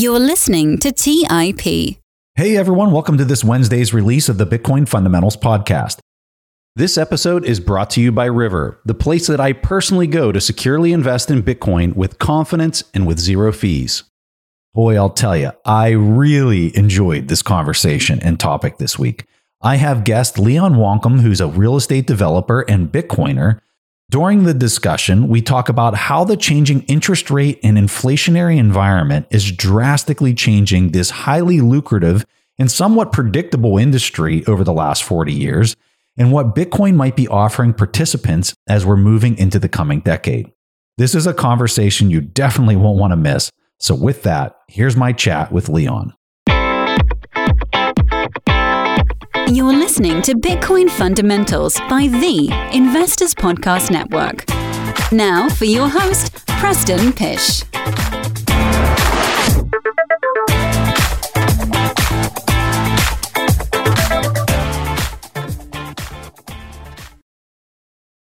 You're listening to TIP. Hey everyone, welcome to this Wednesday's release of the Bitcoin Fundamentals Podcast. This episode is brought to you by River, the place that I personally go to securely invest in Bitcoin with confidence and with zero fees. Boy, I'll tell you, I really enjoyed this conversation and topic this week. I have guest Leon Wankum, who's a real estate developer and Bitcoiner, during the discussion, we talk about how the changing interest rate and inflationary environment is drastically changing this highly lucrative and somewhat predictable industry over the last 40 years, and what Bitcoin might be offering participants as we're moving into the coming decade. This is a conversation you definitely won't want to miss. So, with that, here's my chat with Leon. You're listening to Bitcoin Fundamentals by the Investors Podcast Network. Now for your host, Preston Pysh.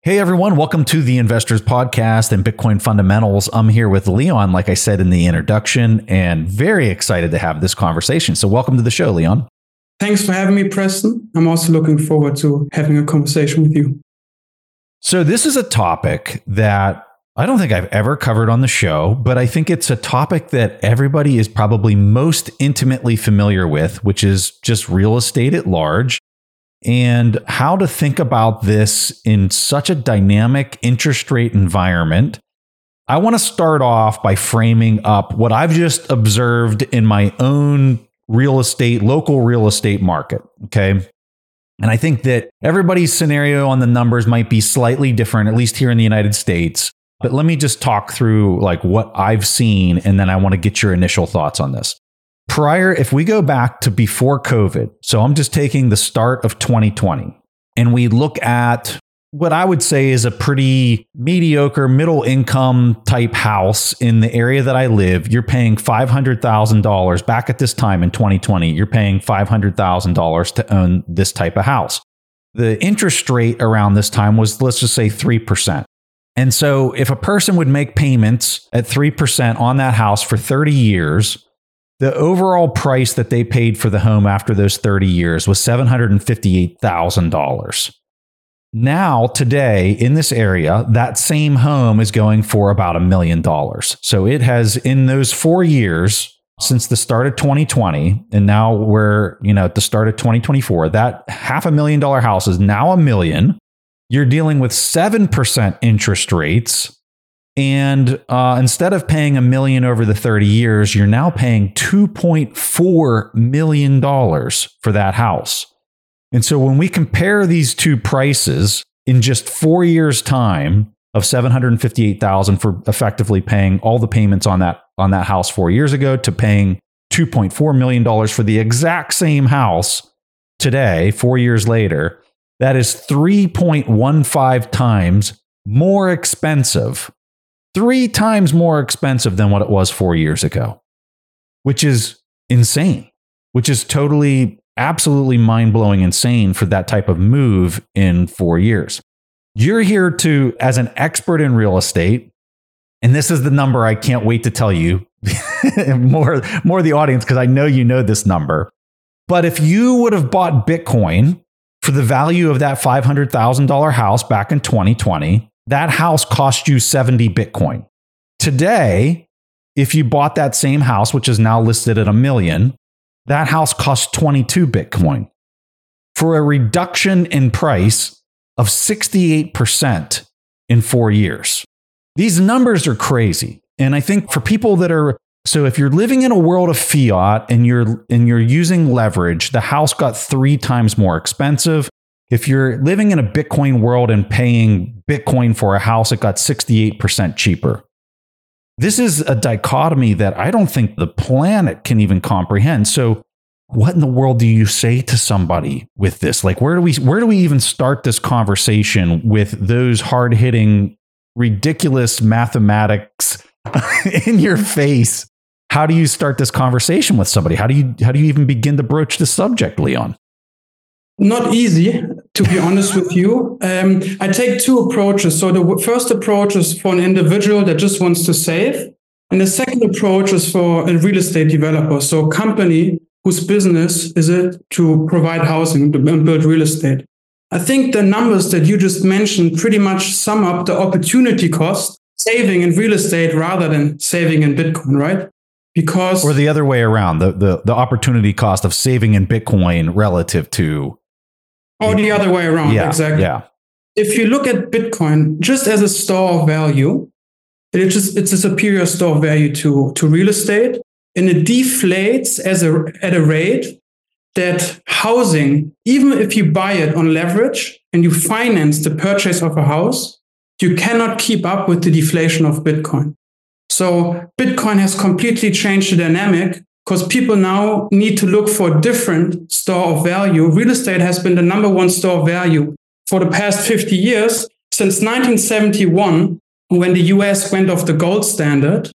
Hey everyone, welcome to the Investors Podcast and Bitcoin Fundamentals. I'm here with Leon, like I said in the introduction, and very excited to have this conversation. So, welcome to the show, Leon. Thanks for having me, Preston. I'm also looking forward to having a conversation with you. So, this is a topic that I don't think I've ever covered on the show, but I think it's a topic that everybody is probably most intimately familiar with, which is just real estate at large and how to think about this in such a dynamic interest rate environment. I want to start off by framing up what I've just observed in my own real estate, local real estate market. Okay. And I think that everybody's scenario on the numbers might be slightly different, at least here in the United States. But let me just talk through like what I've seen, and then I want to get your initial thoughts on this. Prior, if we go back to before COVID, so I'm just taking the start of 2020, and we look at what I would say is a pretty mediocre middle income type house in the area that I live, you're paying $500,000 back at this time in 2020, you're paying $500,000 to own this type of house. The interest rate around this time was, let's just say 3%. And so if a person would make payments at 3% on that house for 30 years, the overall price that they paid for the home after those 30 years was $758,000. Now, today in this area, that same home is going for about a million dollars. So it has, in those four years since the start of 2020, and now we're, you know, at the start of 2024, that half a million dollar house is now a million. You're dealing with 7% interest rates. And uh, instead of paying a million over the 30 years, you're now paying $2.4 million for that house. And so when we compare these two prices in just four years' time of 758,000 for effectively paying all the payments on that on that house four years ago to paying 2.4 million dollars for the exact same house today, four years later, that is 3.15 times more expensive. Three times more expensive than what it was four years ago, which is insane, which is totally absolutely mind blowing insane for that type of move in four years. You're here to, as an expert in real estate, and this is the number I can't wait to tell you more, more the audience, because I know you know this number. But if you would have bought Bitcoin for the value of that $500,000 house back in 2020, that house cost you 70 Bitcoin. Today, if you bought that same house, which is now listed at a million, that house cost 22 Bitcoin for a reduction in price of 68% in four years. These numbers are crazy. And I think for people that are so if you're living in a world of fiat and you're and you're using leverage, the house got 3 times more expensive. If you're living in a Bitcoin world and paying Bitcoin for a house, it got 68% cheaper. This is a dichotomy that I don't think the planet can even comprehend. So, what in the world do you say to somebody with this? Like, where do we where do we even start this conversation with those hard hitting, ridiculous mathematics in your face? How do you start this conversation with somebody? How do you how do you even begin to broach the subject, Leon? Not easy, to be honest with you. Um, I take two approaches. So the first approach is for an individual that just wants to save. And the second approach is for a real estate developer. So a company whose business is it to provide housing and build real estate. I think the numbers that you just mentioned pretty much sum up the opportunity cost saving in real estate rather than saving in Bitcoin, right? Because or the other way around, the the, the opportunity cost of saving in Bitcoin relative to or the other way around, yeah, exactly. Yeah. If you look at Bitcoin just as a store of value, it just it's a superior store of value to, to real estate. And it deflates as a at a rate that housing, even if you buy it on leverage and you finance the purchase of a house, you cannot keep up with the deflation of Bitcoin. So Bitcoin has completely changed the dynamic because people now need to look for a different store of value. Real estate has been the number one store of value for the past 50 years. Since 1971, when the US went off the gold standard,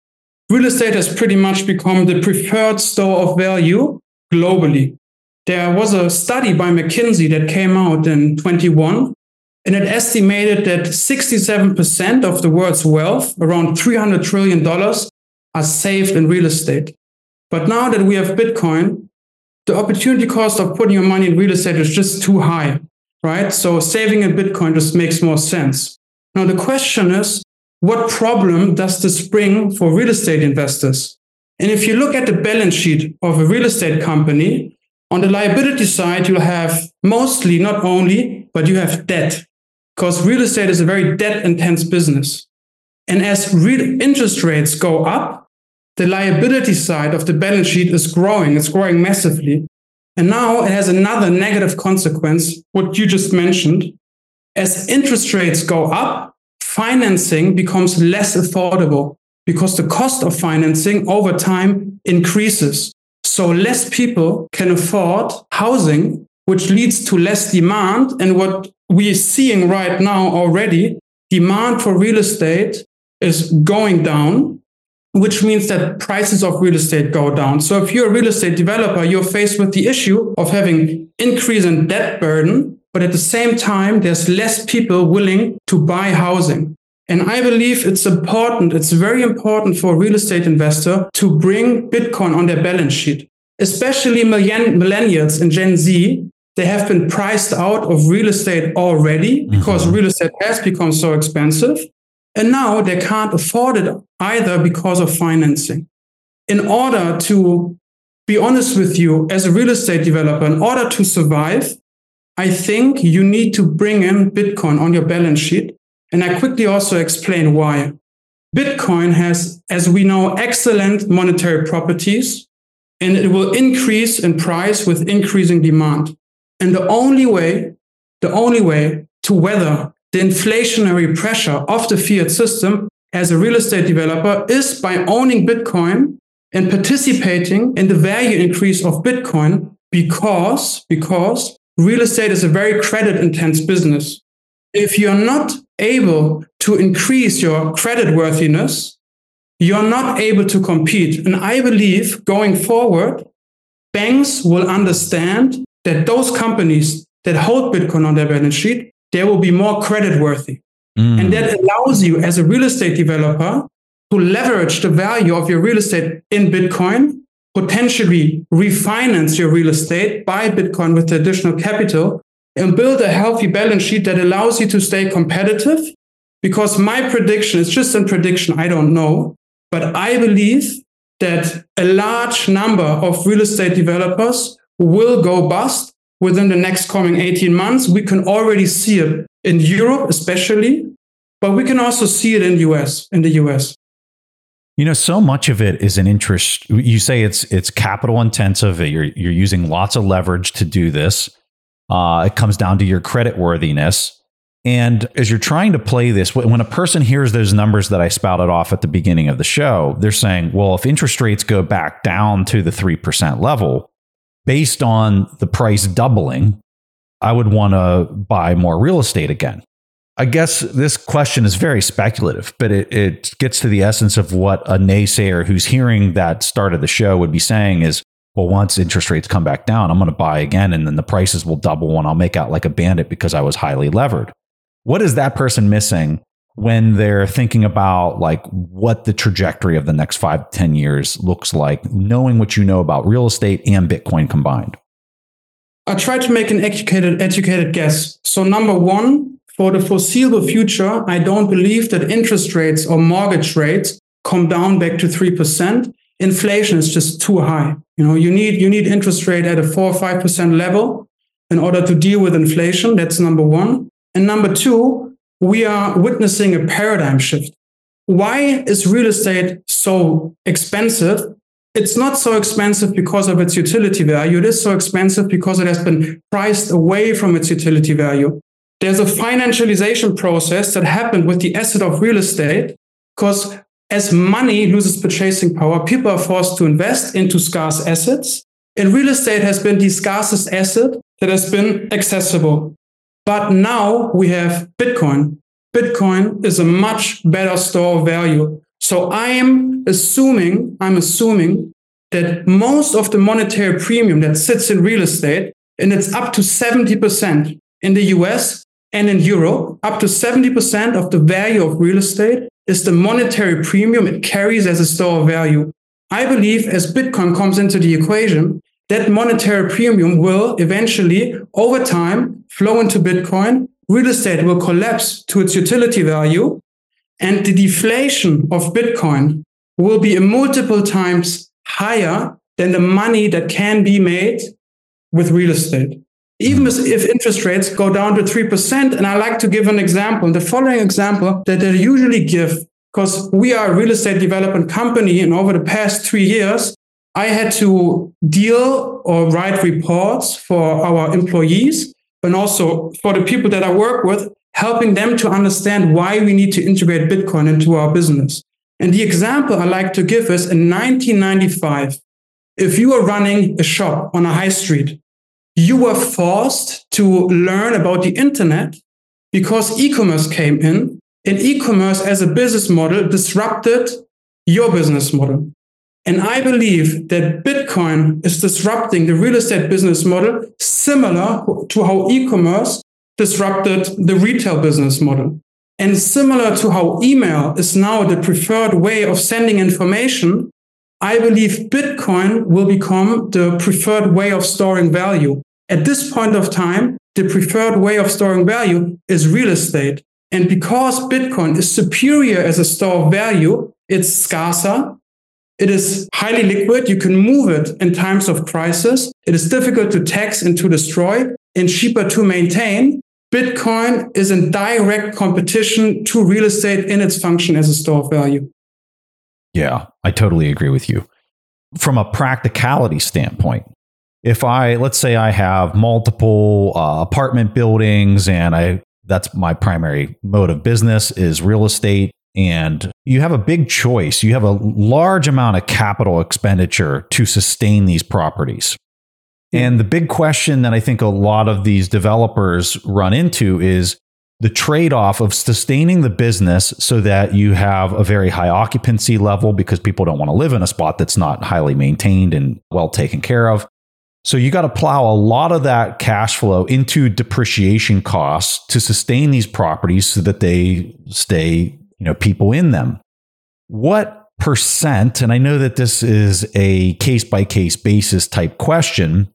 real estate has pretty much become the preferred store of value globally. There was a study by McKinsey that came out in 21 and it estimated that 67% of the world's wealth, around $300 trillion, are saved in real estate. But now that we have Bitcoin, the opportunity cost of putting your money in real estate is just too high, right? So saving in Bitcoin just makes more sense. Now, the question is, what problem does this bring for real estate investors? And if you look at the balance sheet of a real estate company, on the liability side, you'll have mostly, not only, but you have debt because real estate is a very debt intense business. And as real interest rates go up, the liability side of the balance sheet is growing. It's growing massively. And now it has another negative consequence, what you just mentioned. As interest rates go up, financing becomes less affordable because the cost of financing over time increases. So less people can afford housing, which leads to less demand. And what we're seeing right now already, demand for real estate is going down, which means that prices of real estate go down. So if you're a real estate developer, you're faced with the issue of having increase in debt burden, but at the same time, there's less people willing to buy housing. And I believe it's important, it's very important for a real estate investor to bring Bitcoin on their balance sheet, especially millennials and Gen Z they have been priced out of real estate already because mm-hmm. real estate has become so expensive. And now they can't afford it either because of financing. In order to be honest with you, as a real estate developer, in order to survive, I think you need to bring in Bitcoin on your balance sheet. And I quickly also explain why. Bitcoin has, as we know, excellent monetary properties, and it will increase in price with increasing demand. And the only way, the only way to weather the inflationary pressure of the fiat system as a real estate developer is by owning Bitcoin and participating in the value increase of Bitcoin because, because real estate is a very credit intense business. If you're not able to increase your credit worthiness, you're not able to compete. And I believe going forward, banks will understand that those companies that hold Bitcoin on their balance sheet, they will be more credit worthy. Mm. And that allows you as a real estate developer to leverage the value of your real estate in Bitcoin, potentially refinance your real estate, buy Bitcoin with additional capital, and build a healthy balance sheet that allows you to stay competitive. Because my prediction is just a prediction, I don't know, but I believe that a large number of real estate developers will go bust within the next coming 18 months. We can already see it in Europe, especially, but we can also see it in US, in the US. You know, so much of it is an interest. You say it's it's capital intensive. You're you're using lots of leverage to do this. Uh, it comes down to your credit worthiness. And as you're trying to play this, when a person hears those numbers that I spouted off at the beginning of the show, they're saying, well, if interest rates go back down to the 3% level, based on the price doubling, I would want to buy more real estate again. I guess this question is very speculative, but it, it gets to the essence of what a naysayer who's hearing that start of the show would be saying is, well, once interest rates come back down, I'm going to buy again, and then the prices will double and I'll make out like a bandit because I was highly levered. What is that person missing when they're thinking about like what the trajectory of the next five 10 years looks like, knowing what you know about real estate and Bitcoin combined? I try to make an educated, educated guess. So number one, for the foreseeable future, I don't believe that interest rates or mortgage rates come down back to 3%. Inflation is just too high. You know, you need, you need interest rate at a four or 5% level in order to deal with inflation. That's number one. And number two, we are witnessing a paradigm shift. Why is real estate so expensive? It's not so expensive because of its utility value. It is so expensive because it has been priced away from its utility value. There's a financialization process that happened with the asset of real estate because as money loses purchasing power, people are forced to invest into scarce assets. And real estate has been the scarcest asset that has been accessible. But now we have Bitcoin. Bitcoin is a much better store of value. So I am assuming, I'm assuming that most of the monetary premium that sits in real estate, and it's up to 70% in the US and in Europe, up to 70% of the value of real estate is the monetary premium it carries as a store of value. I believe as Bitcoin comes into the equation, that monetary premium will eventually, over time, flow into Bitcoin. Real estate will collapse to its utility value, and the deflation of Bitcoin will be a multiple times higher than the money that can be made with real estate. Even if interest rates go down to 3%, and I like to give an example, the following example that they usually give, because we are a real estate development company, and over the past three years, I had to deal or write reports for our employees and also for the people that I work with, helping them to understand why we need to integrate Bitcoin into our business. And the example I like to give is in 1995, if you were running a shop on a high street, you were forced to learn about the internet because e-commerce came in and e-commerce as a business model disrupted your business model. And I believe that Bitcoin is disrupting the real estate business model similar to how e-commerce disrupted the retail business model. And similar to how email is now the preferred way of sending information, I believe Bitcoin will become the preferred way of storing value. At this point of time, the preferred way of storing value is real estate. And because Bitcoin is superior as a store of value, it's scarcer, it is highly liquid. You can move it in times of crisis. It is difficult to tax and to destroy and cheaper to maintain. Bitcoin is in direct competition to real estate in its function as a store of value. Yeah, I totally agree with you. From a practicality standpoint, if I let's say I have multiple uh, apartment buildings and I that's my primary mode of business is real estate and you have a big choice. You have a large amount of capital expenditure to sustain these properties. And the big question that I think a lot of these developers run into is the trade off of sustaining the business so that you have a very high occupancy level because people don't want to live in a spot that's not highly maintained and well taken care of. So you got to plow a lot of that cash flow into depreciation costs to sustain these properties so that they stay you know, people in them. What percent, and I know that this is a case by case basis type question,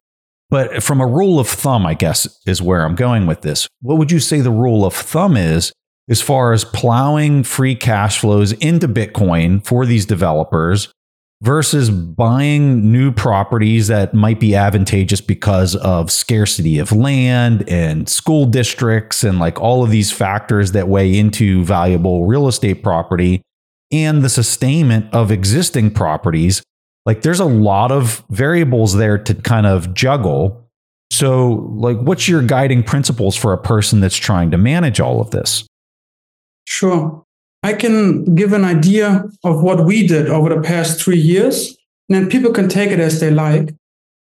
but from a rule of thumb, I guess is where I'm going with this. What would you say the rule of thumb is as far as plowing free cash flows into Bitcoin for these developers versus buying new properties that might be advantageous because of scarcity of land and school districts and like all of these factors that weigh into valuable real estate property and the sustainment of existing properties. Like there's a lot of variables there to kind of juggle. So, like, what's your guiding principles for a person that's trying to manage all of this? Sure. I can give an idea of what we did over the past three years, and then people can take it as they like.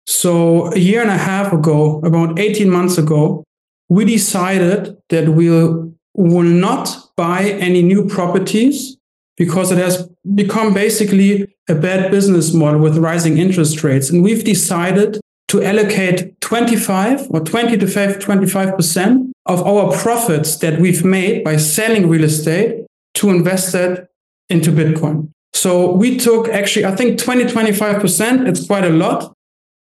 So, a year and a half ago, about 18 months ago, we decided that we will, will not buy any new properties because it has become basically a bad business model with rising interest rates. And we've decided to allocate 25 or 20 to 25% of our profits that we've made by selling real estate to invest that into Bitcoin. So we took actually, I think 20, 25%, it's quite a lot.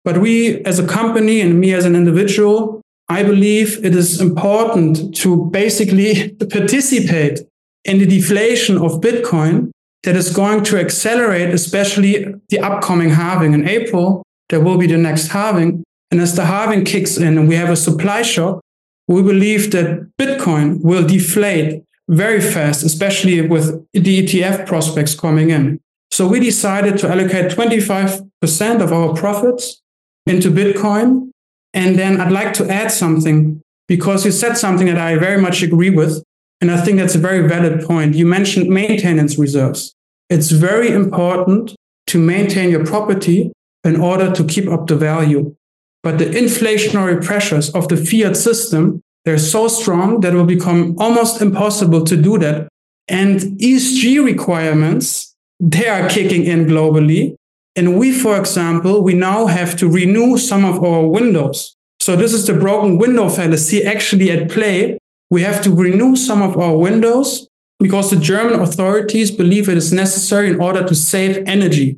But we as a company and me as an individual, I believe it is important to basically participate in the deflation of Bitcoin that is going to accelerate, especially the upcoming halving in April. There will be the next halving. And as the halving kicks in and we have a supply shock, we believe that Bitcoin will deflate very fast, especially with the ETF prospects coming in. So we decided to allocate 25% of our profits into Bitcoin. And then I'd like to add something because you said something that I very much agree with. And I think that's a very valid point. You mentioned maintenance reserves. It's very important to maintain your property in order to keep up the value. But the inflationary pressures of the fiat system, they're so strong that it will become almost impossible to do that. And ESG requirements, they are kicking in globally. And we, for example, we now have to renew some of our windows. So this is the broken window fallacy actually at play. We have to renew some of our windows because the German authorities believe it is necessary in order to save energy.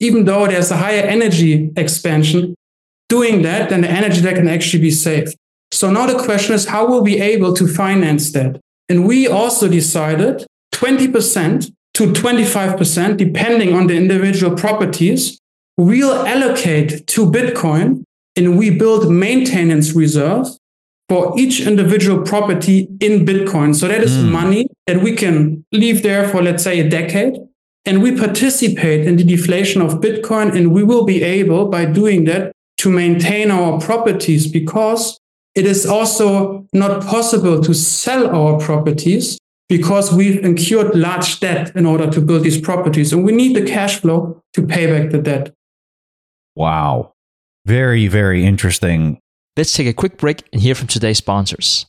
Even though there's a higher energy expansion, doing that, then the energy that can actually be saved. So now the question is, how will we be able to finance that? And we also decided 20% to 25%, depending on the individual properties, we'll allocate to Bitcoin and we build maintenance reserves for each individual property in Bitcoin. So that is mm. money that we can leave there for, let's say, a decade. And we participate in the deflation of Bitcoin. And we will be able, by doing that, to maintain our properties because it is also not possible to sell our properties because we've incurred large debt in order to build these properties. And we need the cash flow to pay back the debt. Wow. Very, very interesting. Let's take a quick break and hear from today's sponsors.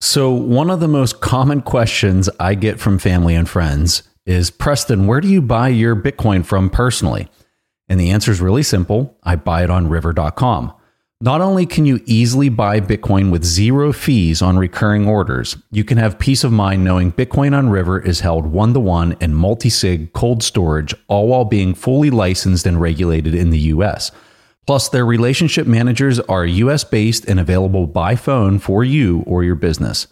So, one of the most common questions I get from family and friends is Preston, where do you buy your Bitcoin from personally? And the answer is really simple I buy it on river.com. Not only can you easily buy Bitcoin with zero fees on recurring orders, you can have peace of mind knowing Bitcoin on River is held one to one in multi sig cold storage, all while being fully licensed and regulated in the US. Plus, their relationship managers are US based and available by phone for you or your business.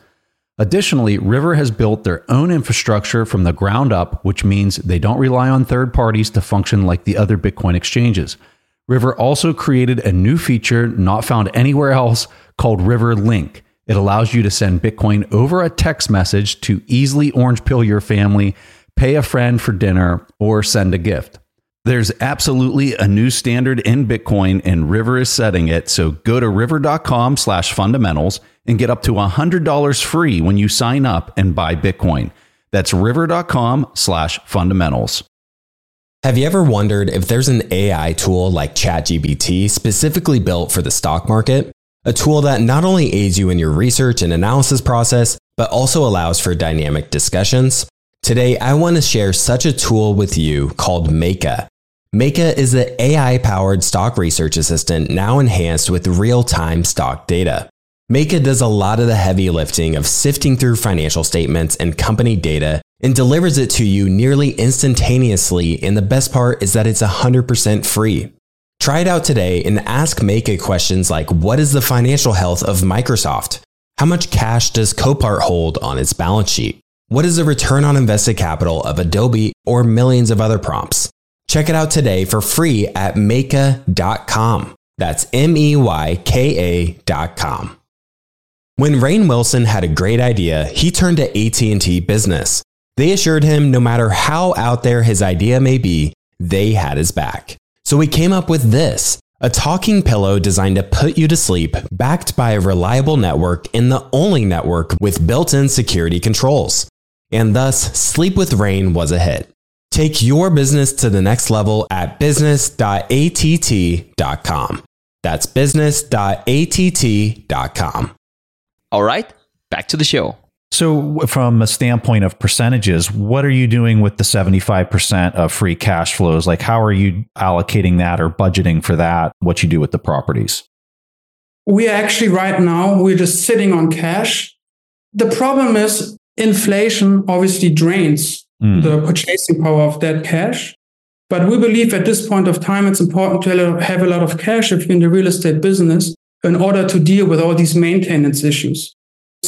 Additionally, River has built their own infrastructure from the ground up, which means they don't rely on third parties to function like the other Bitcoin exchanges. River also created a new feature not found anywhere else called River Link. It allows you to send Bitcoin over a text message to easily orange pill your family, pay a friend for dinner, or send a gift. There's absolutely a new standard in Bitcoin and River is setting it. So go to river.com slash fundamentals and get up to $100 free when you sign up and buy Bitcoin. That's river.com slash fundamentals. Have you ever wondered if there's an AI tool like ChatGPT specifically built for the stock market? A tool that not only aids you in your research and analysis process, but also allows for dynamic discussions? Today, I want to share such a tool with you called Meyka. Meyka is the AI powered stock research assistant now enhanced with real time stock data. Meyka does a lot of the heavy lifting of sifting through financial statements and company data and delivers it to you nearly instantaneously. And the best part is that it's 100% free. Try it out today and ask Meyka questions like What is the financial health of Microsoft? How much cash does Copart hold on its balance sheet? What is the return on invested capital of Adobe or millions of other prompts? Check it out today for free at Meyka.com. That's M E Y K A.com. When Rainn Wilson had a great idea, he turned to AT&T Business. They assured him no matter how out there his idea may be, they had his back. So he came up with this a talking pillow designed to put you to sleep, backed by a reliable network and the only network with built in security controls. And thus, Sleep with Rain was a hit. Take your business to the next level at business.att.com. That's business.att.com. All right, back to the show. So, from a standpoint of percentages, what are you doing with the 75% of free cash flows? Like, how are you allocating that or budgeting for that? What you do with the properties? We are actually, right now, we're just sitting on cash. The problem is inflation obviously drains mm. the purchasing power of that cash. But we believe at this point of time, it's important to have a lot of cash if you're in the real estate business in order to deal with all these maintenance issues.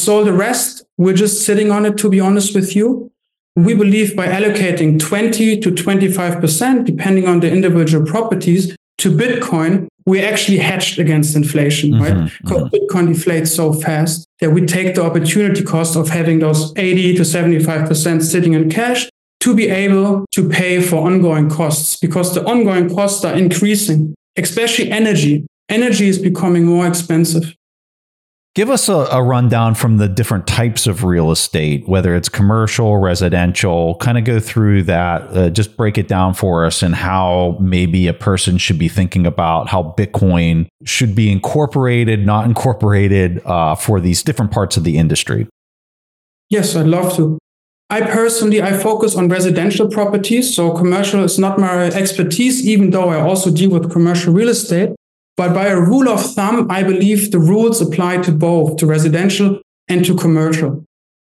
So the rest, we're just sitting on it, to be honest with you. We believe by allocating 20 to 25%, depending on the individual properties, to Bitcoin, we're actually hedged against inflation, mm-hmm, right? Because mm-hmm. Bitcoin deflates so fast that we take the opportunity cost of having those 80 to 75% sitting in cash to be able to pay for ongoing costs because the ongoing costs are increasing, especially energy. Energy is becoming more expensive. Give us a, a, rundown from the different types of real estate, whether it's commercial, residential, kind of go through that, uh, just break it down for us and how maybe a person should be thinking about how Bitcoin should be incorporated, not incorporated uh, for these different parts of the industry. Yes, I'd love to. I personally, I focus on residential properties. So commercial is not my expertise, even though I also deal with commercial real estate. But by a rule of thumb, I believe the rules apply to both, to residential and to commercial.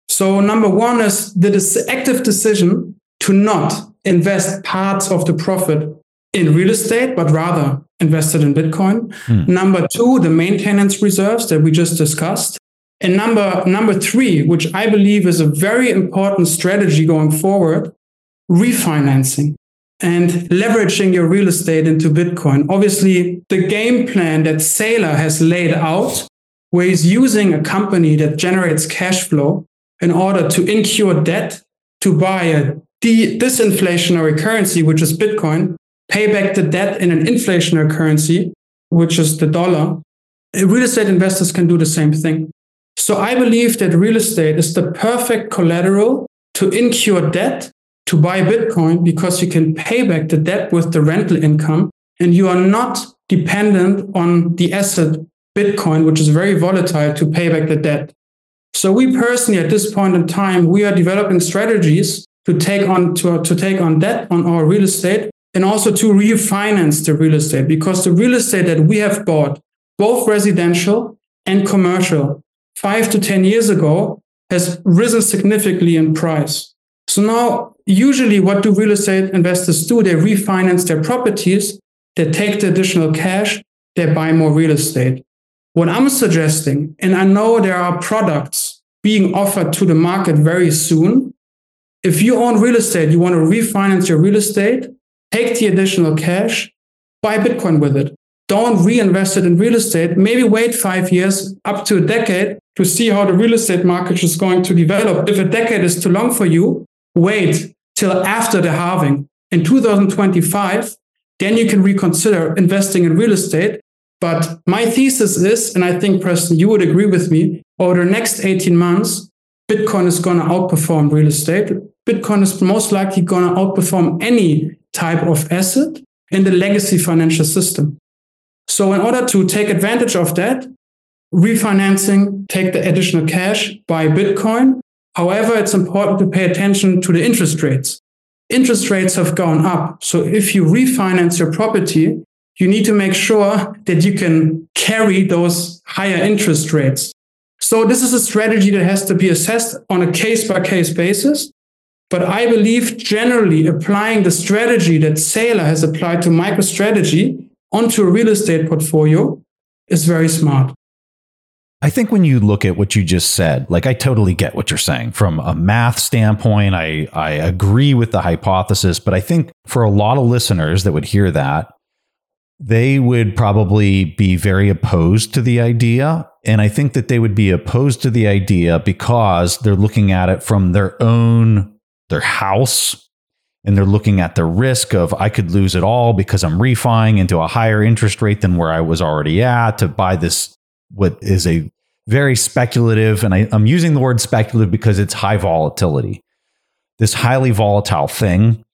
So number one is the active decision to not invest parts of the profit in real estate, but rather invested in Bitcoin. Hmm. Number two, the maintenance reserves that we just discussed. And number, number three, which I believe is a very important strategy going forward, refinancing and leveraging your real estate into Bitcoin. Obviously, the game plan that Saylor has laid out, where he's using a company that generates cash flow in order to incur debt to buy a de- disinflationary currency, which is Bitcoin, pay back the debt in an inflationary currency, which is the dollar. Real estate investors can do the same thing. So I believe that real estate is the perfect collateral to incur debt to buy Bitcoin because you can pay back the debt with the rental income and you are not dependent on the asset Bitcoin, which is very volatile to pay back the debt. So we personally, at this point in time, we are developing strategies to take on to, to take on debt on our real estate and also to refinance the real estate because the real estate that we have bought, both residential and commercial, five to 10 years ago has risen significantly in price. So now usually what do real estate investors do? They refinance their properties, they take the additional cash, they buy more real estate. What I'm suggesting, and I know there are products being offered to the market very soon. If you own real estate, you want to refinance your real estate, take the additional cash, buy Bitcoin with it. Don't reinvest it in real estate. Maybe wait five years, up to a decade, to see how the real estate market is going to develop. If a decade is too long for you, wait till after the halving in 2025, then you can reconsider investing in real estate. But my thesis is, and I think, Preston, you would agree with me, over the next 18 months, Bitcoin is going to outperform real estate. Bitcoin is most likely going to outperform any type of asset in the legacy financial system. So, in order to take advantage of that, refinancing, take the additional cash, buy Bitcoin, However, it's important to pay attention to the interest rates. Interest rates have gone up. So if you refinance your property, you need to make sure that you can carry those higher interest rates. So this is a strategy that has to be assessed on a case by case basis. But I believe generally applying the strategy that Saylor has applied to MicroStrategy onto a real estate portfolio is very smart. I think when you look at what you just said, like I totally get what you're saying from a math standpoint. I, I agree with the hypothesis, but I think for a lot of listeners that would hear that, they would probably be very opposed to the idea. And I think that they would be opposed to the idea because they're looking at it from their own, their house, and they're looking at the risk of I could lose it all because I'm refining into a higher interest rate than where I was already at to buy this what is a very speculative, and I, I'm using the word speculative because it's high volatility, this highly volatile thing.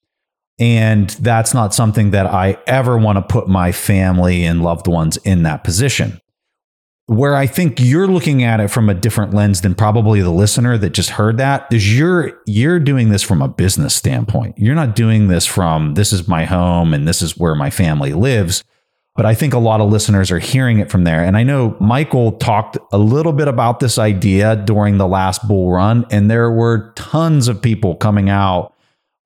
And that's not something that I ever want to put my family and loved ones in that position. Where I think you're looking at it from a different lens than probably the listener that just heard that is you're you're doing this from a business standpoint. You're not doing this from this is my home and this is where my family lives but I think a lot of listeners are hearing it from there. And I know Michael talked a little bit about this idea during the last bull run, and there were tons of people coming out,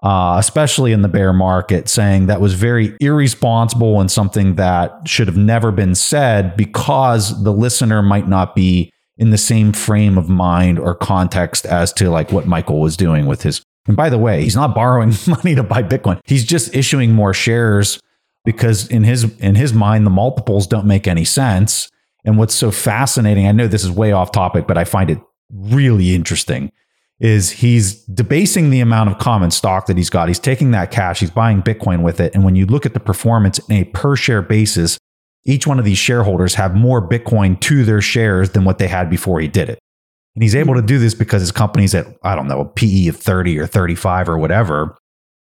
uh, especially in the bear market, saying that was very irresponsible and something that should have never been said because the listener might not be in the same frame of mind or context as to like what Michael was doing with his. And by the way, he's not borrowing money to buy Bitcoin. He's just issuing more shares because in his in his mind the multiples don't make any sense. And what's so fascinating, I know this is way off topic, but I find it really interesting is he's debasing the amount of common stock that he's got. He's taking that cash, he's buying Bitcoin with it. And when you look at the performance in a per share basis, each one of these shareholders have more Bitcoin to their shares than what they had before he did it. And he's able to do this because his company's at, I don't know, a PE of 30 or 35 or whatever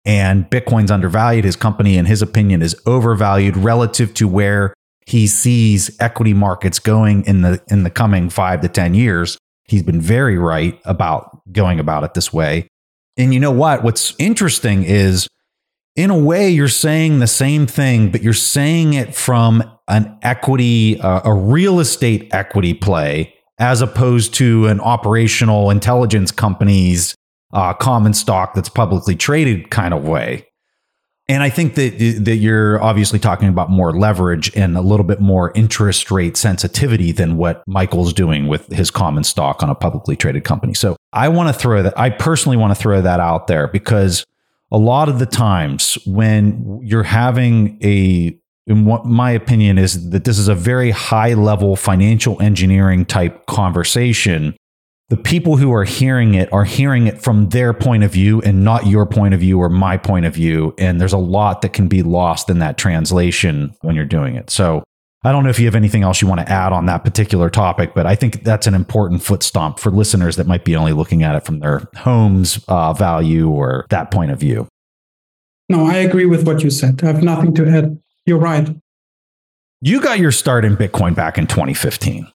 and Bitcoin's undervalued. His company, in his opinion, is overvalued relative to where he sees equity markets going in the in the coming five to ten years. He's been very right about going about it this way. And you know what? What's interesting is, in a way, you're saying the same thing, but you're saying it from an equity, uh, a real estate equity play, as opposed to an operational intelligence company's uh, common stock that's publicly traded kind of way. And I think that that you're obviously talking about more leverage and a little bit more interest rate sensitivity than what Michael's doing with his common stock on a publicly traded company. So I want to throw that. I personally want to throw that out there because a lot of the times when you're having a in what my opinion is that this is a very high level financial engineering type conversation the people who are hearing it are hearing it from their point of view and not your point of view or my point of view. And there's a lot that can be lost in that translation when you're doing it. So I don't know if you have anything else you want to add on that particular topic, but I think that's an important foot stomp for listeners that might be only looking at it from their home's uh, value or that point of view. No, I agree with what you said. I have nothing to add. You're right. You got your start in Bitcoin back in 2015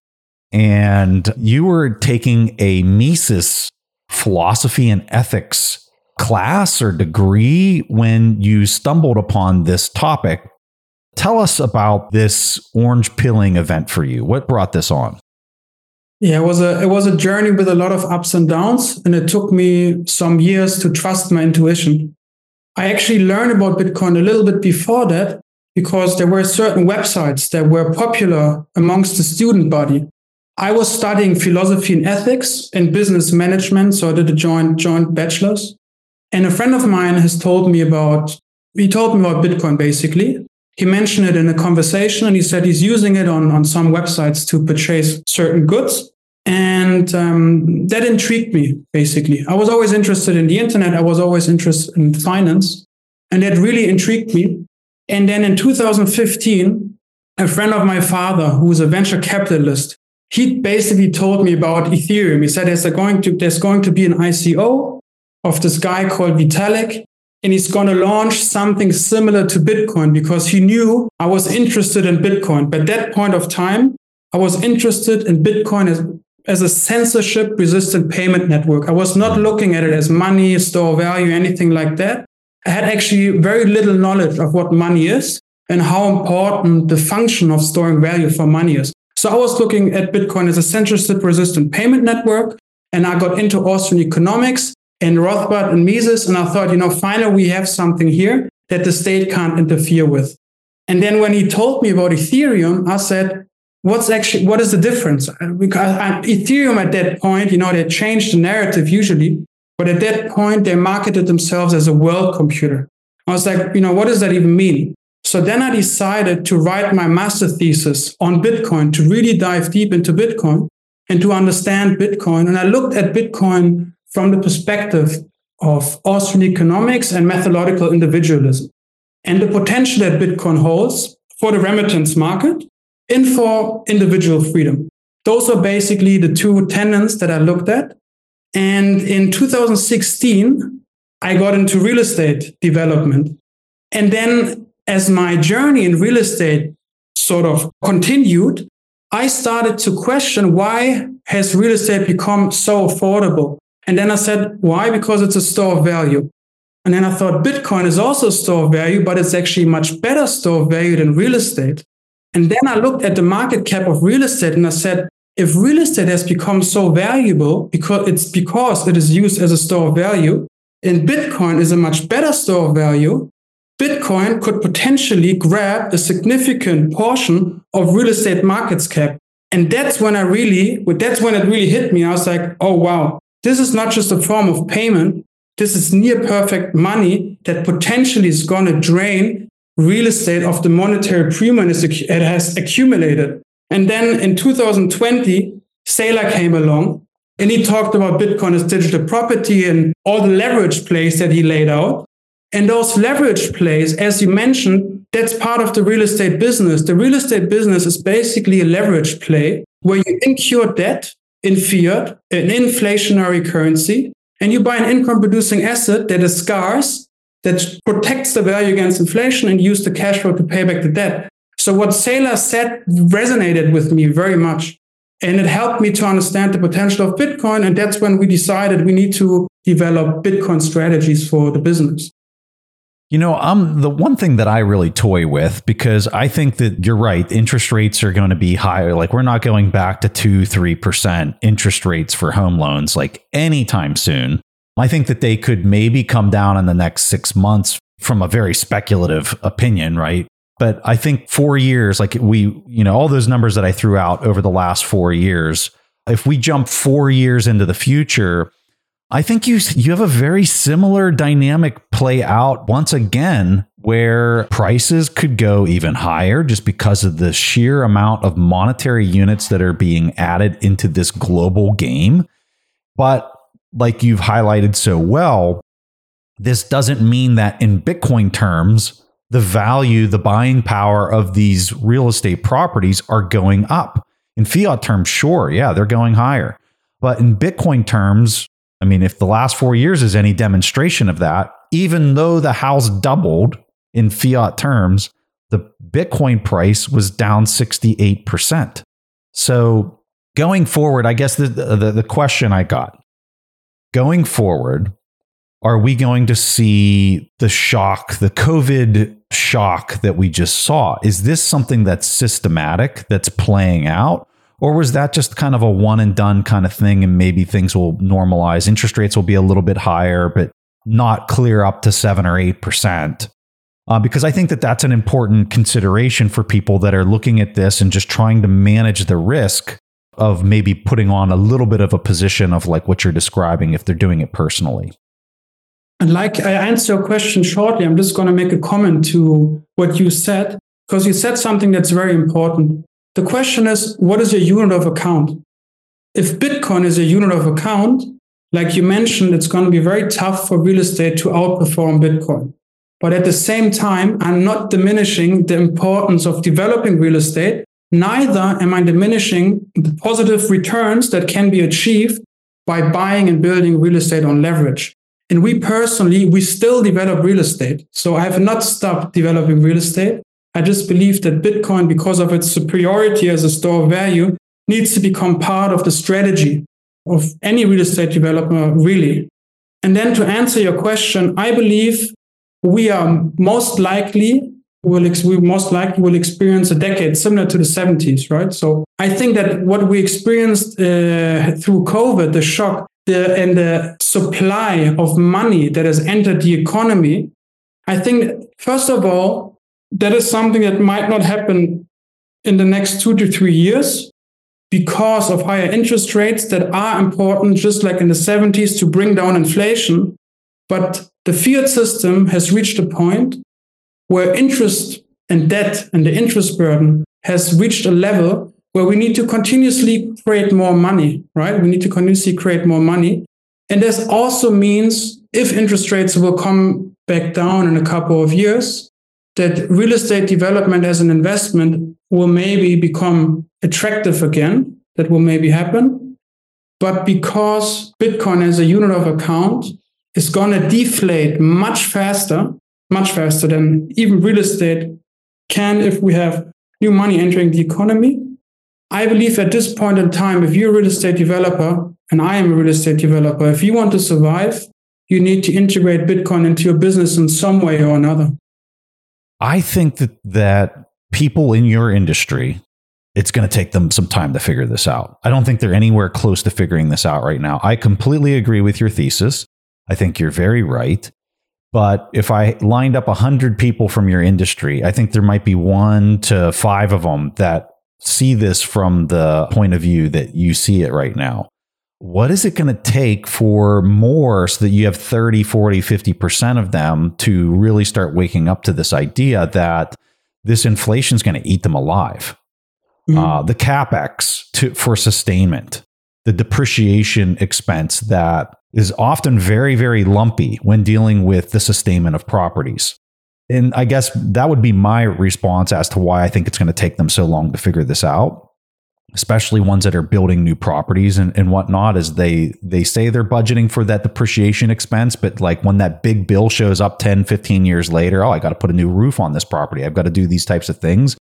and you were taking a Mises philosophy and ethics class or degree when you stumbled upon this topic. Tell us about this orange pilling event for you. What brought this on? Yeah, it was a it was a journey with a lot of ups and downs, and it took me some years to trust my intuition. I actually learned about Bitcoin a little bit before that because there were certain websites that were popular amongst the student body. I was studying philosophy and ethics and business management. So I did a joint, joint bachelor's. And a friend of mine has told me about, he told me about Bitcoin basically. He mentioned it in a conversation and he said he's using it on, on some websites to purchase certain goods. And um, that intrigued me, basically. I was always interested in the internet. I was always interested in finance. And that really intrigued me. And then in 2015, a friend of my father, who was a venture capitalist, he basically told me about Ethereum. He said there's going to there's going to be an ICO of this guy called Vitalik, and he's going to launch something similar to Bitcoin because he knew I was interested in Bitcoin. But at that point of time, I was interested in Bitcoin as as a censorship resistant payment network. I was not looking at it as money, store value, anything like that. I had actually very little knowledge of what money is and how important the function of storing value for money is. So I was looking at Bitcoin as a censorship resistant payment network. And I got into Austrian economics and Rothbard and Mises. And I thought, you know, finally we have something here that the state can't interfere with. And then when he told me about Ethereum, I said, what's actually, what is the difference? Uh, because Ethereum at that point, you know, they changed the narrative usually, but at that point they marketed themselves as a world computer. I was like, you know, what does that even mean? So then I decided to write my master thesis on Bitcoin to really dive deep into Bitcoin and to understand Bitcoin. And I looked at Bitcoin from the perspective of Austrian economics and methodological individualism and the potential that Bitcoin holds for the remittance market and for individual freedom. Those are basically the two tenets that I looked at. And in 2016, I got into real estate development. And then as my journey in real estate sort of continued, I started to question why has real estate become so affordable? And then I said, why? Because it's a store of value. And then I thought Bitcoin is also a store of value, but it's actually much better store of value than real estate. And then I looked at the market cap of real estate and I said, if real estate has become so valuable because it's because it is used as a store of value and Bitcoin is a much better store of value, Bitcoin could potentially grab a significant portion of real estate markets cap. And that's when I really, that's when it really hit me. I was like, oh, wow, this is not just a form of payment. This is near perfect money that potentially is going to drain real estate of the monetary premium it has accumulated. And then in 2020, Saylor came along and he talked about Bitcoin as digital property and all the leverage plays that he laid out. And those leverage plays, as you mentioned, that's part of the real estate business. The real estate business is basically a leverage play where you incur debt in fiat, an inflationary currency, and you buy an income producing asset that is scarce, that protects the value against inflation and use the cash flow to pay back the debt. So what Saylor said resonated with me very much. And it helped me to understand the potential of Bitcoin. And that's when we decided we need to develop Bitcoin strategies for the business. You know, um, the one thing that I really toy with because I think that you're right, interest rates are going to be higher. Like we're not going back to two, three percent interest rates for home loans like anytime soon. I think that they could maybe come down in the next six months from a very speculative opinion, right? But I think four years, like we, you know, all those numbers that I threw out over the last four years, if we jump four years into the future, I think you you have a very similar dynamic play out once again where prices could go even higher just because of the sheer amount of monetary units that are being added into this global game. But like you've highlighted so well, this doesn't mean that in Bitcoin terms the value, the buying power of these real estate properties are going up. In fiat terms, sure, yeah, they're going higher. But in Bitcoin terms, I mean, if the last four years is any demonstration of that, even though the house doubled in fiat terms, the Bitcoin price was down 68%. So going forward, I guess the, the, the question I got going forward, are we going to see the shock, the COVID shock that we just saw? Is this something that's systematic, that's playing out? Or was that just kind of a one and done kind of thing and maybe things will normalize? Interest rates will be a little bit higher, but not clear up to seven or 8%. Uh, because I think that that's an important consideration for people that are looking at this and just trying to manage the risk of maybe putting on a little bit of a position of like what you're describing if they're doing it personally. And like I answer your question shortly, I'm just going to make a comment to what you said, because you said something that's very important. The question is, what is your unit of account? If Bitcoin is a unit of account, like you mentioned, it's going to be very tough for real estate to outperform Bitcoin. But at the same time, I'm not diminishing the importance of developing real estate. Neither am I diminishing the positive returns that can be achieved by buying and building real estate on leverage. And we personally, we still develop real estate. So I have not stopped developing real estate. I just believe that Bitcoin, because of its superiority as a store of value, needs to become part of the strategy of any real estate developer, really. And then to answer your question, I believe we are most likely will ex- we most likely will experience a decade similar to the 70s, right? So I think that what we experienced uh, through COVID, the shock, the, and the supply of money that has entered the economy, I think first of all that is something that might not happen in the next two to three years because of higher interest rates that are important, just like in the 70s, to bring down inflation. But the fiat system has reached a point where interest and debt and the interest burden has reached a level where we need to continuously create more money, right? We need to continuously create more money. And this also means if interest rates will come back down in a couple of years, that real estate development as an investment will maybe become attractive again. That will maybe happen. But because Bitcoin as a unit of account is going to deflate much faster, much faster than even real estate can if we have new money entering the economy. I believe at this point in time, if you're a real estate developer, and I am a real estate developer, if you want to survive, you need to integrate Bitcoin into your business in some way or another. I think that that people in your industry, it's going to take them some time to figure this out. I don't think they're anywhere close to figuring this out right now. I completely agree with your thesis. I think you're very right. But if I lined up 100 people from your industry, I think there might be one to five of them that see this from the point of view that you see it right now. What is it going to take for more so that you have 30, 40, 50% of them to really start waking up to this idea that this inflation is going to eat them alive? Mm-hmm. Uh, the capex to, for sustainment, the depreciation expense that is often very, very lumpy when dealing with the sustainment of properties. And I guess that would be my response as to why I think it's going to take them so long to figure this out, especially ones that are building new properties and, and whatnot, is they they say they're budgeting for that depreciation expense, but like when that big bill shows up 10, 15 years later, oh, I got to put a new roof on this property. I've got to do these types of things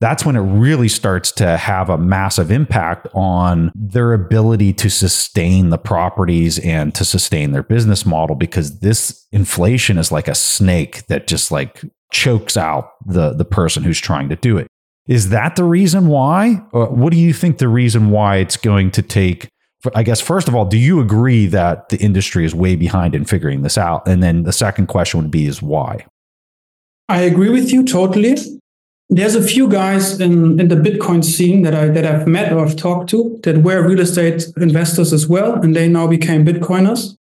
that's when it really starts to have a massive impact on their ability to sustain the properties and to sustain their business model because this inflation is like a snake that just like chokes out the the person who's trying to do it. Is that the reason why? Or what do you think the reason why it's going to take I guess first of all, do you agree that the industry is way behind in figuring this out? And then the second question would be is why? I agree with you totally there's a few guys in, in the Bitcoin scene that I that I've met or I've talked to that were real estate investors as well, and they now became Bitcoiners.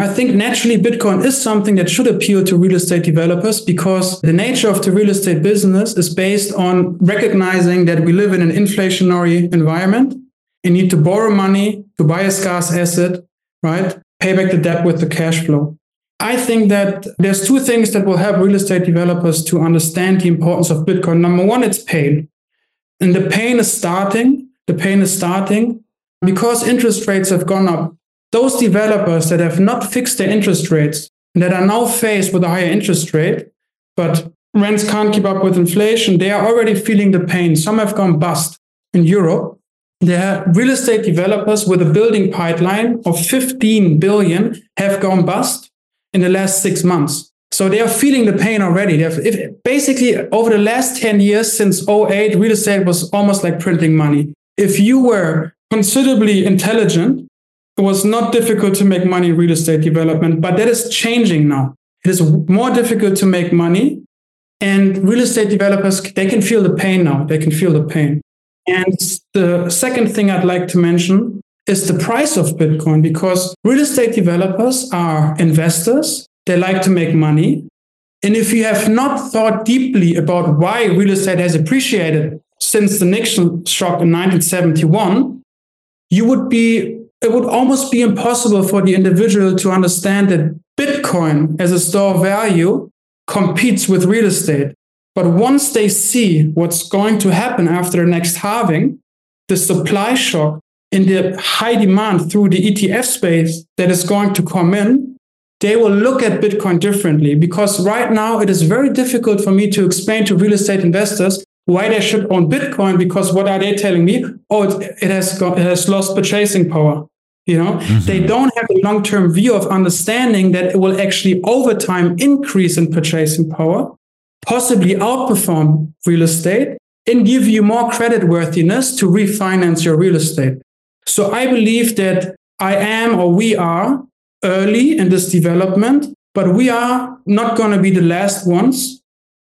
I think naturally Bitcoin is something that should appeal to real estate developers because the nature of the real estate business is based on recognizing that we live in an inflationary environment and need to borrow money to buy a scarce asset, right? Pay back the debt with the cash flow. I think that there's two things that will help real estate developers to understand the importance of Bitcoin. Number one, it's pain. And the pain is starting. The pain is starting because interest rates have gone up. Those developers that have not fixed their interest rates and that are now faced with a higher interest rate, but rents can't keep up with inflation, they are already feeling the pain. Some have gone bust in Europe. There are real estate developers with a building pipeline of 15 billion have gone bust in the last six months. So they are feeling the pain already. If, basically, over the last 10 years since 08, real estate was almost like printing money. If you were considerably intelligent, it was not difficult to make money in real estate development, but that is changing now. It is more difficult to make money. And real estate developers, they can feel the pain now. They can feel the pain. And the second thing I'd like to mention is the price of Bitcoin because real estate developers are investors. They like to make money. And if you have not thought deeply about why real estate has appreciated since the Nixon shock in 1971, you would be, it would almost be impossible for the individual to understand that Bitcoin as a store of value competes with real estate. But once they see what's going to happen after the next halving, the supply shock in the high demand through the ETF space that is going to come in, they will look at Bitcoin differently because right now it is very difficult for me to explain to real estate investors why they should own Bitcoin because what are they telling me? Oh, it, it has got, it has lost purchasing power. You know, mm-hmm. they don't have a long-term view of understanding that it will actually over time increase in purchasing power, possibly outperform real estate, and give you more credit worthiness to refinance your real estate. So I believe that I am or we are early in this development, but we are not going to be the last ones.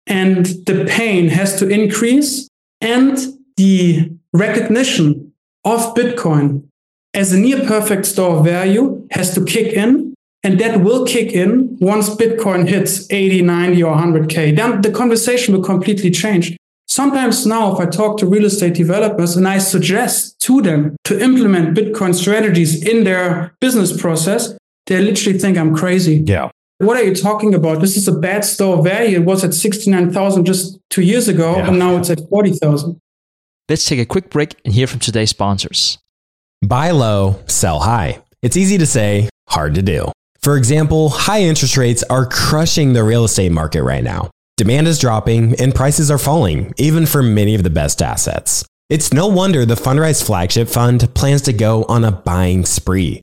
And the pain has to increase and the recognition of Bitcoin as a near perfect store of value has to kick in. And that will kick in once Bitcoin hits 80, 90, or 100K. Then the conversation will completely change. Sometimes now, if I talk to real estate developers and I suggest to them to implement Bitcoin strategies in their business process, they literally think I'm crazy. Yeah. What are you talking about? This is a bad store value. It was at 69,000 just two years ago, yeah. and now it's at 40,000. Let's take a quick break and hear from today's sponsors. Buy low, sell high. It's easy to say, hard to do. For example, high interest rates are crushing the real estate market right now. Demand is dropping and prices are falling, even for many of the best assets. It's no wonder the Fundrise flagship fund plans to go on a buying spree,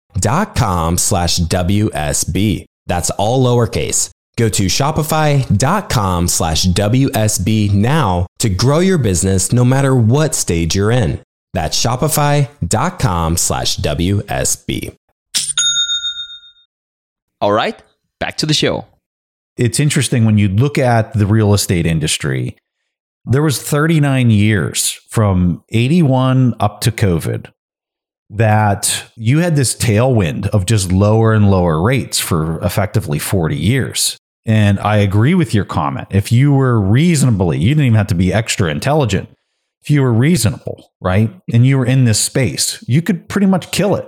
shopify.com slash WSB. That's all lowercase. Go to shopify.com slash WSB now to grow your business no matter what stage you're in. That's shopify.com slash WSB. All right back to the show. It's interesting when you look at the real estate industry. There was 39 years from 81 up to COVID that you had this tailwind of just lower and lower rates for effectively 40 years. And I agree with your comment. If you were reasonably, you didn't even have to be extra intelligent. If you were reasonable, right? And you were in this space, you could pretty much kill it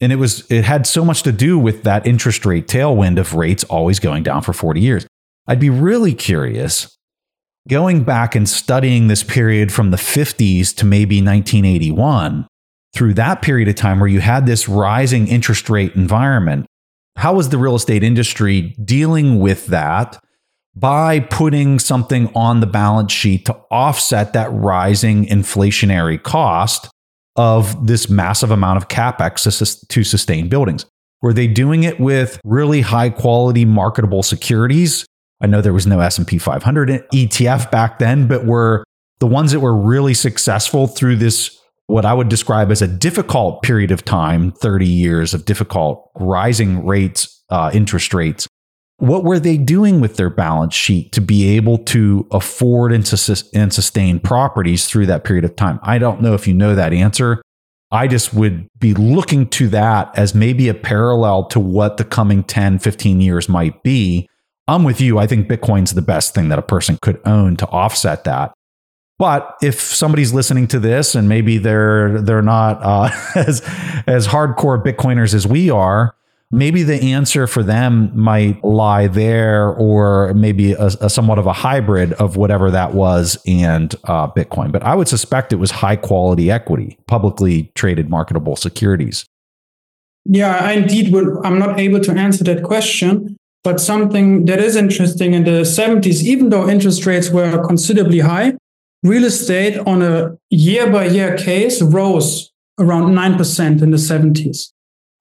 and it was it had so much to do with that interest rate tailwind of rates always going down for 40 years. I'd be really curious going back and studying this period from the 50s to maybe 1981 through that period of time where you had this rising interest rate environment. How was the real estate industry dealing with that by putting something on the balance sheet to offset that rising inflationary cost of this massive amount of capex to sustain buildings. Were they doing it with really high quality marketable securities? I know there was no S&P 500 ETF back then, but were the ones that were really successful through this what I would describe as a difficult period of time, 30 years of difficult rising rates, uh, interest rates, what were they doing with their balance sheet to be able to afford and, sus- and sustain properties through that period of time? I don't know if you know that answer. I just would be looking to that as maybe a parallel to what the coming 10, 15 years might be. I'm with you. I think Bitcoin's the best thing that a person could own to offset that. But if somebody's listening to this and maybe they're they're not uh, as as hardcore Bitcoiners as we are, maybe the answer for them might lie there, or maybe a, a somewhat of a hybrid of whatever that was and uh, Bitcoin. But I would suspect it was high quality equity, publicly traded marketable securities. Yeah, I indeed will. I'm not able to answer that question. But something that is interesting in the 70s, even though interest rates were considerably high, real estate on a year by year case rose around 9% in the 70s.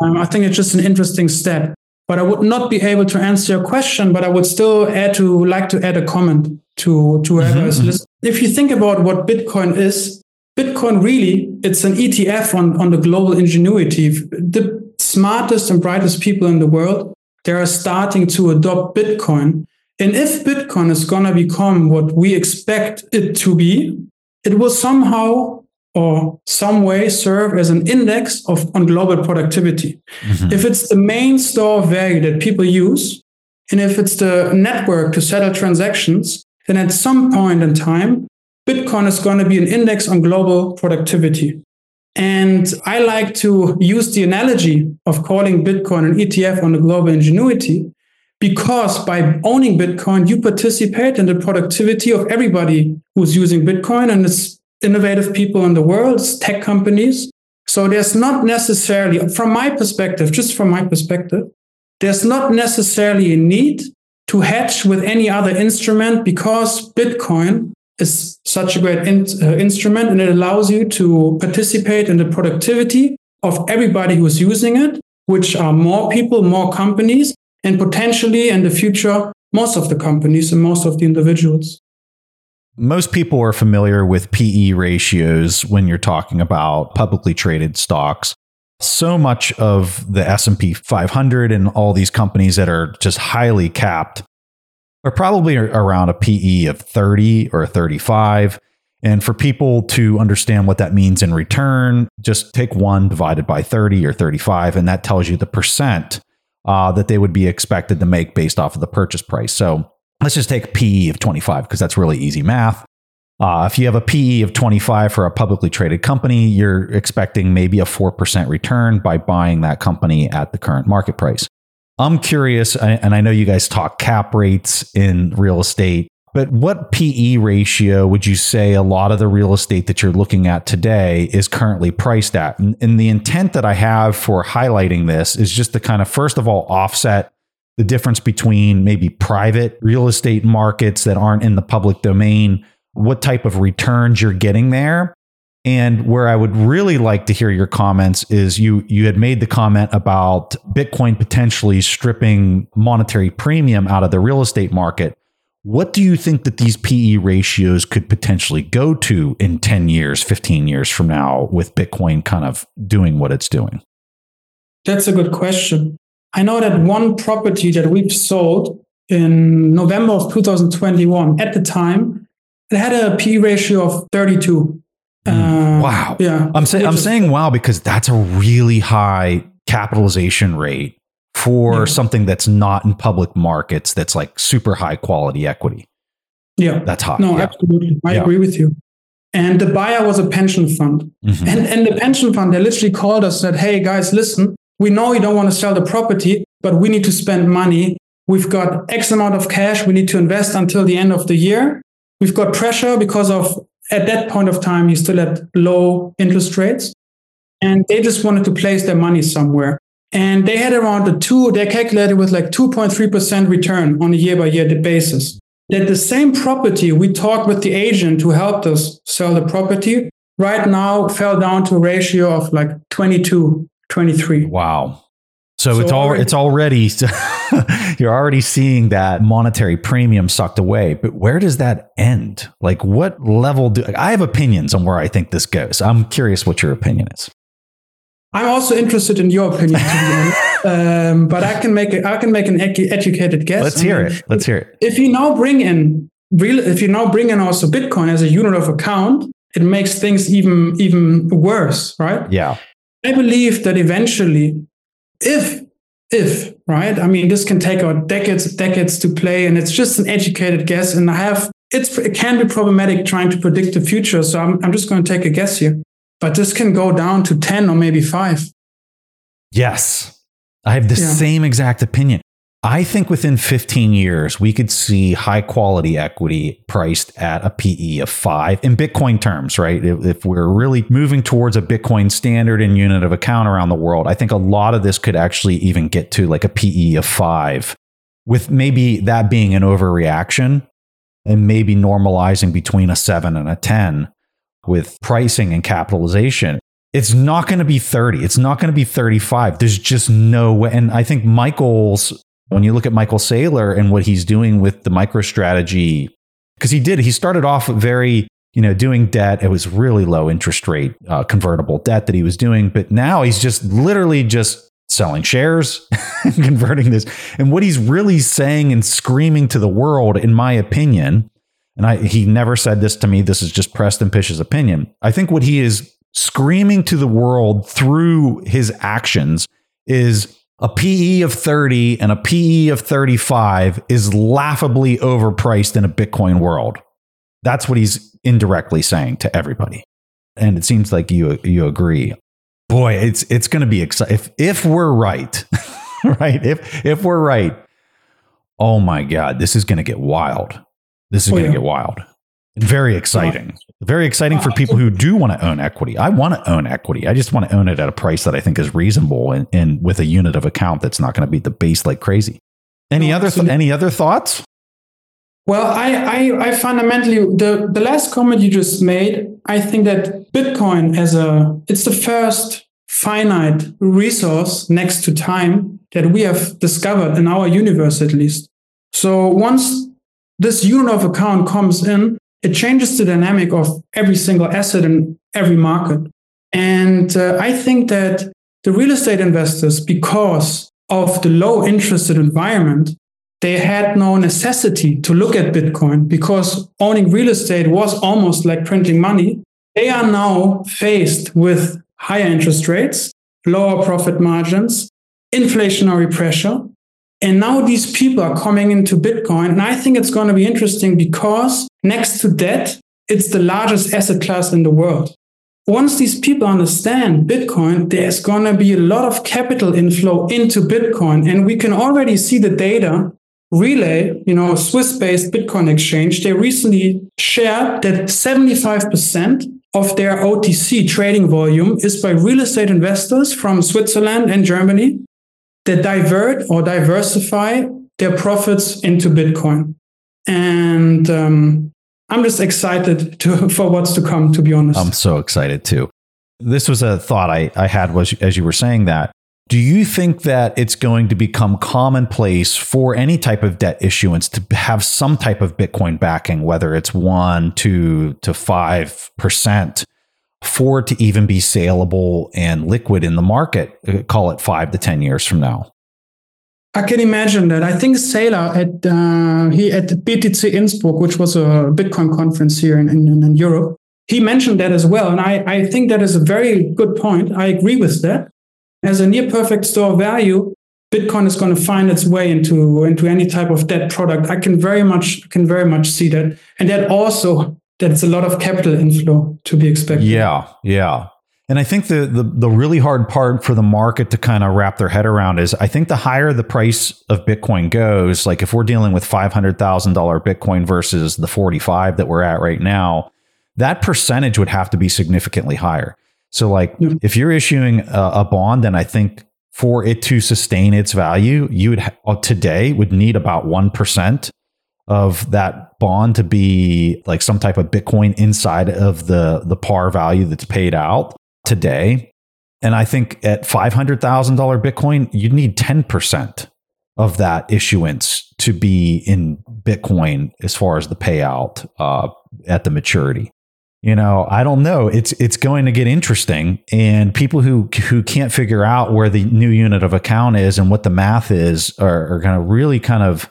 Um, I think it's just an interesting step. But I would not be able to answer your question, but I would still add to like to add a comment to, to whoever mm-hmm. is listening. If you think about what Bitcoin is, Bitcoin really, it's an ETF on, on the global ingenuity. The smartest and brightest people in the world, they are starting to adopt Bitcoin. And if Bitcoin is going to become what we expect it to be, it will somehow or some way serve as an index of on global productivity. Mm-hmm. If it's the main store of value that people use, and if it's the network to settle transactions, then at some point in time, Bitcoin is going to be an index on global productivity. And I like to use the analogy of calling Bitcoin an ETF on the global ingenuity because by owning Bitcoin, you participate in the productivity of everybody who's using Bitcoin. And it's innovative people in the world, tech companies. So there's not necessarily, from my perspective, just from my perspective, there's not necessarily a need to hedge with any other instrument because Bitcoin is such a great in, uh, instrument and it allows you to participate in the productivity of everybody who's using it, which are more people, more companies, and potentially in the future, most of the companies and most of the individuals most people are familiar with PE ratios when you're talking about publicly traded stocks. So much of the S&P 500 and all these companies that are just highly capped are probably around a PE of 30 or 35. And for people to understand what that means in return, just take one divided by 30 or 35, and that tells you the percent uh, that they would be expected to make based off of the purchase price. So Let's just take PE of 25 because that's really easy math. Uh, if you have a PE of 25 for a publicly traded company, you're expecting maybe a 4% return by buying that company at the current market price. I'm curious, and I know you guys talk cap rates in real estate, but what PE ratio would you say a lot of the real estate that you're looking at today is currently priced at? And, and the intent that I have for highlighting this is just to kind of, first of all, offset the difference between maybe private real estate markets that aren't in the public domain, what type of returns you're getting there. And where I would really like to hear your comments is you you had made the comment about Bitcoin potentially stripping monetary premium out of the real estate market. What do you think that these PE ratios could potentially go to in 10 years, 15 years from now with Bitcoin kind of doing what it's doing? That's a good question. I know that one property that we've sold in November of 2021, at the time, it had a P ratio of 32. Mm. Uh, wow. Yeah. I'm, I'm saying wow because that's a really high capitalization rate for yeah. something that's not in public markets that's like super high quality equity. Yeah. That's hot. No, yeah. absolutely. I yeah. agree with you. And the buyer was a pension fund. Mm-hmm. And, and the pension fund, they literally called us and said, hey, guys, listen, we know you don't want to sell the property, but we need to spend money. We've got X amount of cash we need to invest until the end of the year. We've got pressure because of, at that point of time, you still had low interest rates. And they just wanted to place their money somewhere. And they had around a two, they calculated with like 2.3% return on a year by year basis. That the same property, we talked with the agent who helped us sell the property, right now fell down to a ratio of like 22 23. Wow. So, so it's all it's already you're already seeing that monetary premium sucked away. But where does that end? Like what level do I have opinions on where I think this goes. I'm curious what your opinion is. I'm also interested in your opinion, um, but I can make a, I can make an educated guess. Let's hear it. Let's hear it. If you now bring in real, if you now bring in also Bitcoin as a unit of account, it makes things even even worse, right? Yeah. I believe that eventually, if if right, I mean, this can take out decades decades to play, and it's just an educated guess. And I have it's it can be problematic trying to predict the future. So I'm I'm just going to take a guess here, but this can go down to ten or maybe five. Yes. I have the Yeah. same exact opinion. I think within 15 years, we could see high quality equity priced at a PE of five in Bitcoin terms, right? If, if we're really moving towards a Bitcoin standard and unit of account around the world, I think a lot of this could actually even get to like a PE of five, with maybe that being an overreaction and maybe normalizing between a seven and a 10 with pricing and capitalization. It's not going to be 30. It's not going to be 35. There's just no way. And I think Michael's when you look at Michael Saylor and what he's doing with the MicroStrategy, because he did, he started off very, you know, doing debt. It was really low interest rate uh, convertible debt that he was doing, but now he's just literally just selling shares and converting this. And what he's really saying and screaming to the world, in my opinion, and I, he never said this to me. This is just Preston Pysh's opinion. I think what he is screaming to the world through his actions is a PE of 30 and a PE of 35 is laughably overpriced in a Bitcoin world. That's what he's indirectly saying to everybody. And it seems like you you agree. Boy, it's it's going to be exciting if if we're right. right? If if we're right. Oh my god, this is going to get wild. This is Oh, going to yeah. get wild. And very exciting. Very exciting for people who do want to own equity. I want to own equity. I just want to own it at a price that I think is reasonable and, and with a unit of account that's not going to beat the base like crazy. Any No, other th- absolutely. any other thoughts? Well, I, I, I fundamentally the, the last comment you just made, I think that Bitcoin as a it's the first finite resource next to time that we have discovered in our universe at least. So once this unit of account comes in, it changes the dynamic of every single asset in every market. And uh, I think that the real estate investors, because of the low interested environment, they had no necessity to look at Bitcoin because owning real estate was almost like printing money. They are now faced with higher interest rates, lower profit margins, inflationary pressure. And now these people are coming into Bitcoin. And I think it's going to be interesting because next to debt, it's the largest asset class in the world. Once these people understand Bitcoin, there's going to be a lot of capital inflow into Bitcoin. And we can already see the data. Relai, you know, a Swiss based Bitcoin exchange, they recently shared that 75% of their OTC trading volume is by real estate investors from Switzerland and Germany that divert or diversify their profits into Bitcoin. And um, I'm just excited to, for what's to come, to be honest. I'm so excited too. This was a thought I, I had was as you were saying that. Do you think that it's going to become commonplace for any type of debt issuance to have some type of Bitcoin backing, whether it's one, two to five percent, for it to even be saleable and liquid in the market? Call it five to ten years from now. I can imagine that. I think Saylor at uh, he at BTC Innsbruck, which was a Bitcoin conference here in, in, in Europe, he mentioned that as well. And I, I think that is a very good point. I agree with that. As a near perfect store of value, Bitcoin is going to find its way into into any type of debt product. I can very much can very much see that, and that also that's a lot of capital inflow to be expected. Yeah, yeah. And I think the, the the really hard part for the market to kind of wrap their head around is I think the higher the price of Bitcoin goes, like if we're dealing with five hundred thousand dollar Bitcoin versus the forty five that we're at right now, that percentage would have to be significantly higher. So, like Yeah. if you're issuing a, a bond, then I think for it to sustain its value, you would ha- uh, today would need about one percent of that bond to be like some type of Bitcoin inside of the the par value that's paid out today. And I think at five hundred thousand dollar Bitcoin, you'd need ten percent of that issuance to be in Bitcoin as far as the payout uh, at the maturity. You know, I don't know. It's it's going to get interesting, and people who who can't figure out where the new unit of account is and what the math is are, are going to really kind of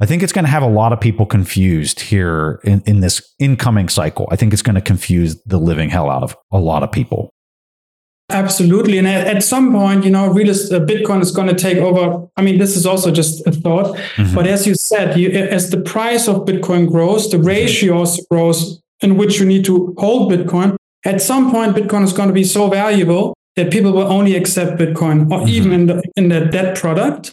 I think it's going to have a lot of people confused here in, in this incoming cycle. I think it's going to confuse the living hell out of a lot of people. Absolutely. And at, at some point, you know, real est- uh, Bitcoin is going to take over. I mean, this is also just a thought. Mhm. But as you said, you, as the price of Bitcoin grows, the ratio also grows in which you need to hold Bitcoin. At some point, Bitcoin is going to be so valuable that people will only accept Bitcoin or mm-hmm. even in the in the debt product.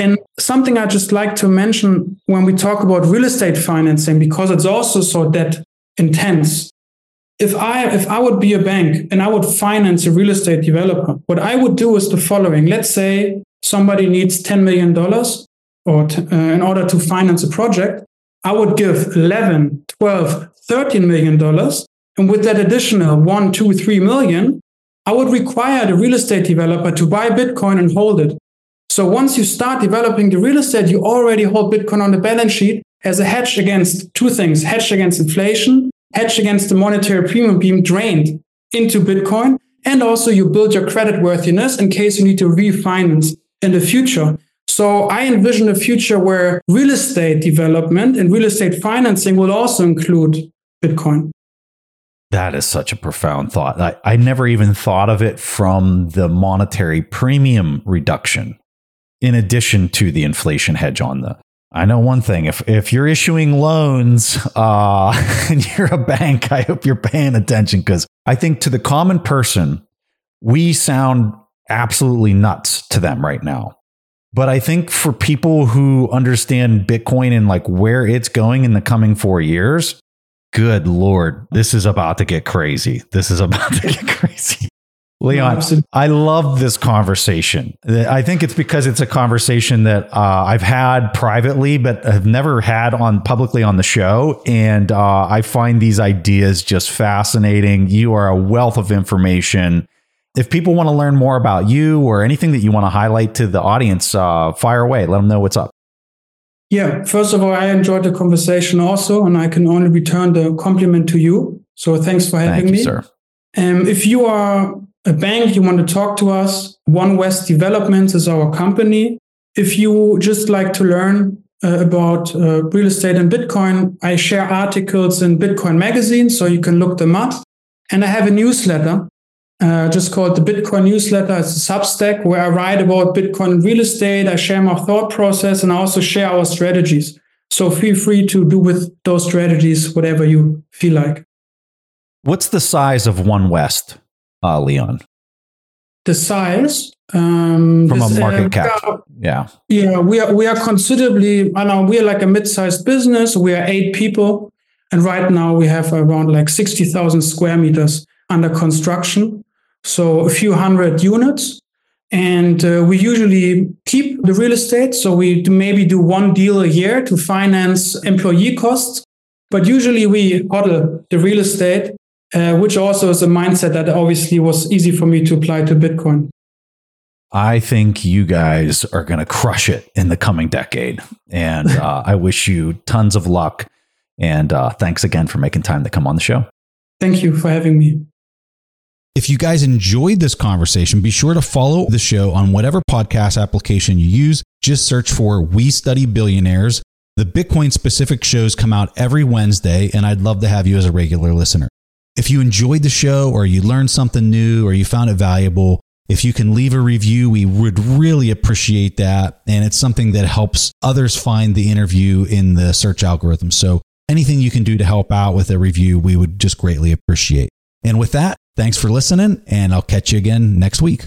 And something I just like to mention when we talk about real estate financing, because it's also so debt intense. If I if I would be a bank and I would finance a real estate developer, what I would do is the following. Let's say somebody needs $10 million or t- uh, in order to finance a project. I would give 11, 12, 13 million dollars. And with that additional one, two, three million, I would require the real estate developer to buy Bitcoin and hold it. So once you start developing the real estate, you already hold Bitcoin on the balance sheet as a hedge against two things hedge against inflation, hedge against the monetary premium being drained into Bitcoin. And also you build your credit worthiness in case you need to refinance in the future. So I envision a future where real estate development and real estate financing will also include Bitcoin. That is such a profound thought. I, I never even thought of it from the monetary premium reduction, in addition to the inflation hedge on the. I know one thing: if if you're issuing loans uh, and you're a bank, I hope you're paying attention because I think to the common person, we sound absolutely nuts to them right now. But I think for people who understand Bitcoin and like where it's going in the coming four years, good Lord, this is about to get crazy. This is about to get crazy. Leon, I love this conversation. I think it's because it's a conversation that uh, I've had privately, but have never had on publicly on the show. And uh, I find these ideas just fascinating. You are a wealth of information if people want to learn more about you or anything that you want to highlight to the audience, uh, fire away. Let them know what's up. Yeah, first of all, I enjoyed the conversation also, and I can only return the compliment to you. So thanks for having Thank me. Sir. Um, if you are a bank, you want to talk to us, One West Developments is our company. If you just like to learn uh, about uh, real estate and Bitcoin, I share articles in Bitcoin Magazine, so you can look them up. And I have a newsletter uh, just called the Bitcoin newsletter. It's a Substack where I write about Bitcoin real estate. I share my thought process and I also share our strategies. So feel free to do with those strategies whatever you feel like. What's the size of One West, uh, Leon? The size um, from this, a market uh, cap, are, yeah, yeah, we are we are considerably. I know we are like a mid-sized business. We are eight people, and right now we have around like sixty thousand square meters under construction so a few hundred units. And uh, we usually keep the real estate. So we maybe do one deal a year to finance employee costs. But usually we huddle the real estate, uh, which also is a mindset that obviously was easy for me to apply to Bitcoin. I think you guys are going to crush it in the coming decade. And uh, I wish you tons of luck. And uh, thanks again for making time to come on the show. Thank you for having me. If you guys enjoyed this conversation, be sure to follow the show on whatever podcast application you use. Just search for We Study Billionaires. The Bitcoin specific shows come out every Wednesday, and I'd love to have you as a regular listener. If you enjoyed the show, or you learned something new, or you found it valuable, if you can leave a review, we would really appreciate that. And it's something that helps others find the interview in the search algorithm. So anything you can do to help out with a review, we would just greatly appreciate. And with that, Thanks for listening, and I'll catch you again next week.